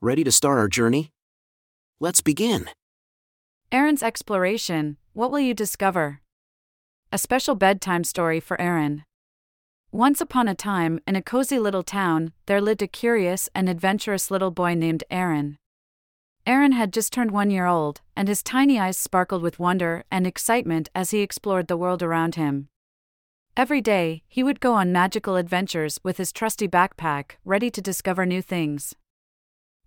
Ready to start our journey? Let's begin. Aaron's exploration What will you discover? A special bedtime story for Aaron. Once upon a time, in a cozy little town, there lived a curious and adventurous little boy named Aaron. Aaron had just turned one year old, and his tiny eyes sparkled with wonder and excitement as he explored the world around him. Every day, he would go on magical adventures with his trusty backpack, ready to discover new things.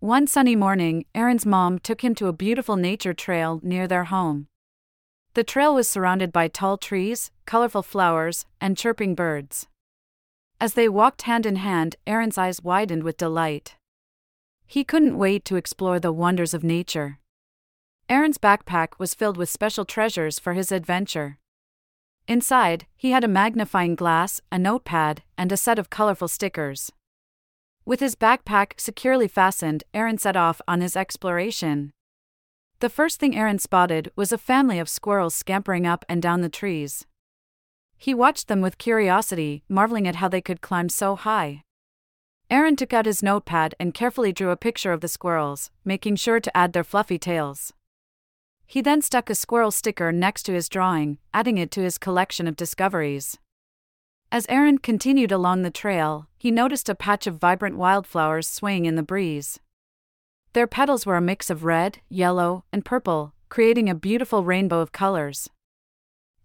One sunny morning, Aaron's mom took him to a beautiful nature trail near their home. The trail was surrounded by tall trees, colorful flowers, and chirping birds. As they walked hand in hand, Aaron's eyes widened with delight. He couldn't wait to explore the wonders of nature. Aaron's backpack was filled with special treasures for his adventure. Inside, he had a magnifying glass, a notepad, and a set of colorful stickers. With his backpack securely fastened, Aaron set off on his exploration. The first thing Aaron spotted was a family of squirrels scampering up and down the trees. He watched them with curiosity, marveling at how they could climb so high. Aaron took out his notepad and carefully drew a picture of the squirrels, making sure to add their fluffy tails. He then stuck a squirrel sticker next to his drawing, adding it to his collection of discoveries. As Aaron continued along the trail, he noticed a patch of vibrant wildflowers swaying in the breeze. Their petals were a mix of red, yellow, and purple, creating a beautiful rainbow of colors.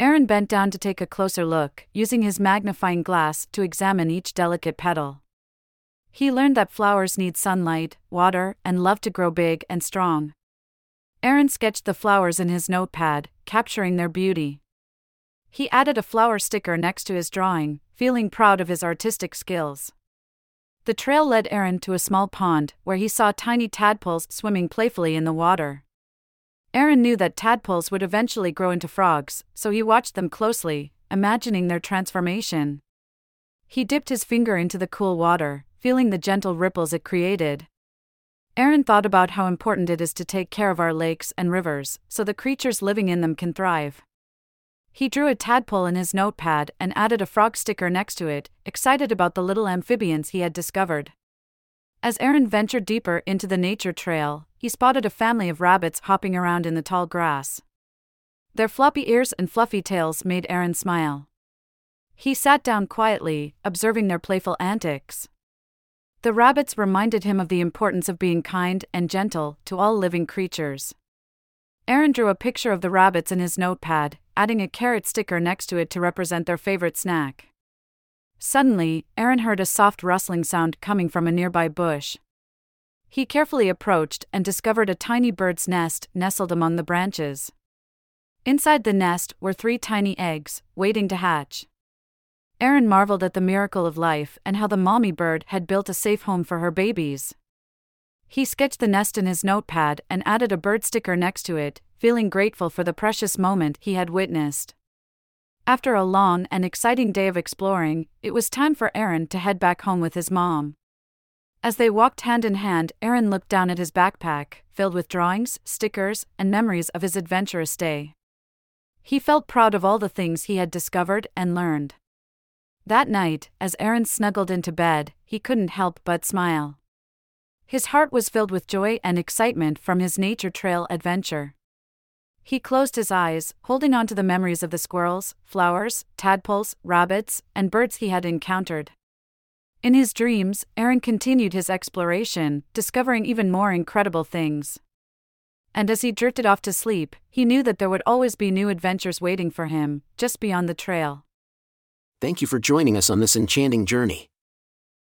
Aaron bent down to take a closer look, using his magnifying glass to examine each delicate petal. He learned that flowers need sunlight, water, and love to grow big and strong. Aaron sketched the flowers in his notepad, capturing their beauty. He added a flower sticker next to his drawing, feeling proud of his artistic skills. The trail led Aaron to a small pond where he saw tiny tadpoles swimming playfully in the water. Aaron knew that tadpoles would eventually grow into frogs, so he watched them closely, imagining their transformation. He dipped his finger into the cool water, feeling the gentle ripples it created. Aaron thought about how important it is to take care of our lakes and rivers so the creatures living in them can thrive. He drew a tadpole in his notepad and added a frog sticker next to it, excited about the little amphibians he had discovered. As Aaron ventured deeper into the nature trail, he spotted a family of rabbits hopping around in the tall grass. Their floppy ears and fluffy tails made Aaron smile. He sat down quietly, observing their playful antics. The rabbits reminded him of the importance of being kind and gentle to all living creatures. Aaron drew a picture of the rabbits in his notepad, adding a carrot sticker next to it to represent their favorite snack. Suddenly, Aaron heard a soft rustling sound coming from a nearby bush. He carefully approached and discovered a tiny bird's nest nestled among the branches. Inside the nest were three tiny eggs, waiting to hatch. Aaron marveled at the miracle of life and how the mommy bird had built a safe home for her babies. He sketched the nest in his notepad and added a bird sticker next to it, feeling grateful for the precious moment he had witnessed. After a long and exciting day of exploring, it was time for Aaron to head back home with his mom. As they walked hand in hand, Aaron looked down at his backpack, filled with drawings, stickers, and memories of his adventurous day. He felt proud of all the things he had discovered and learned. That night, as Aaron snuggled into bed, he couldn't help but smile. His heart was filled with joy and excitement from his nature trail adventure. He closed his eyes, holding on to the memories of the squirrels, flowers, tadpoles, rabbits, and birds he had encountered. In his dreams, Aaron continued his exploration, discovering even more incredible things. And as he drifted off to sleep, he knew that there would always be new adventures waiting for him, just beyond the trail. Thank you for joining us on this enchanting journey.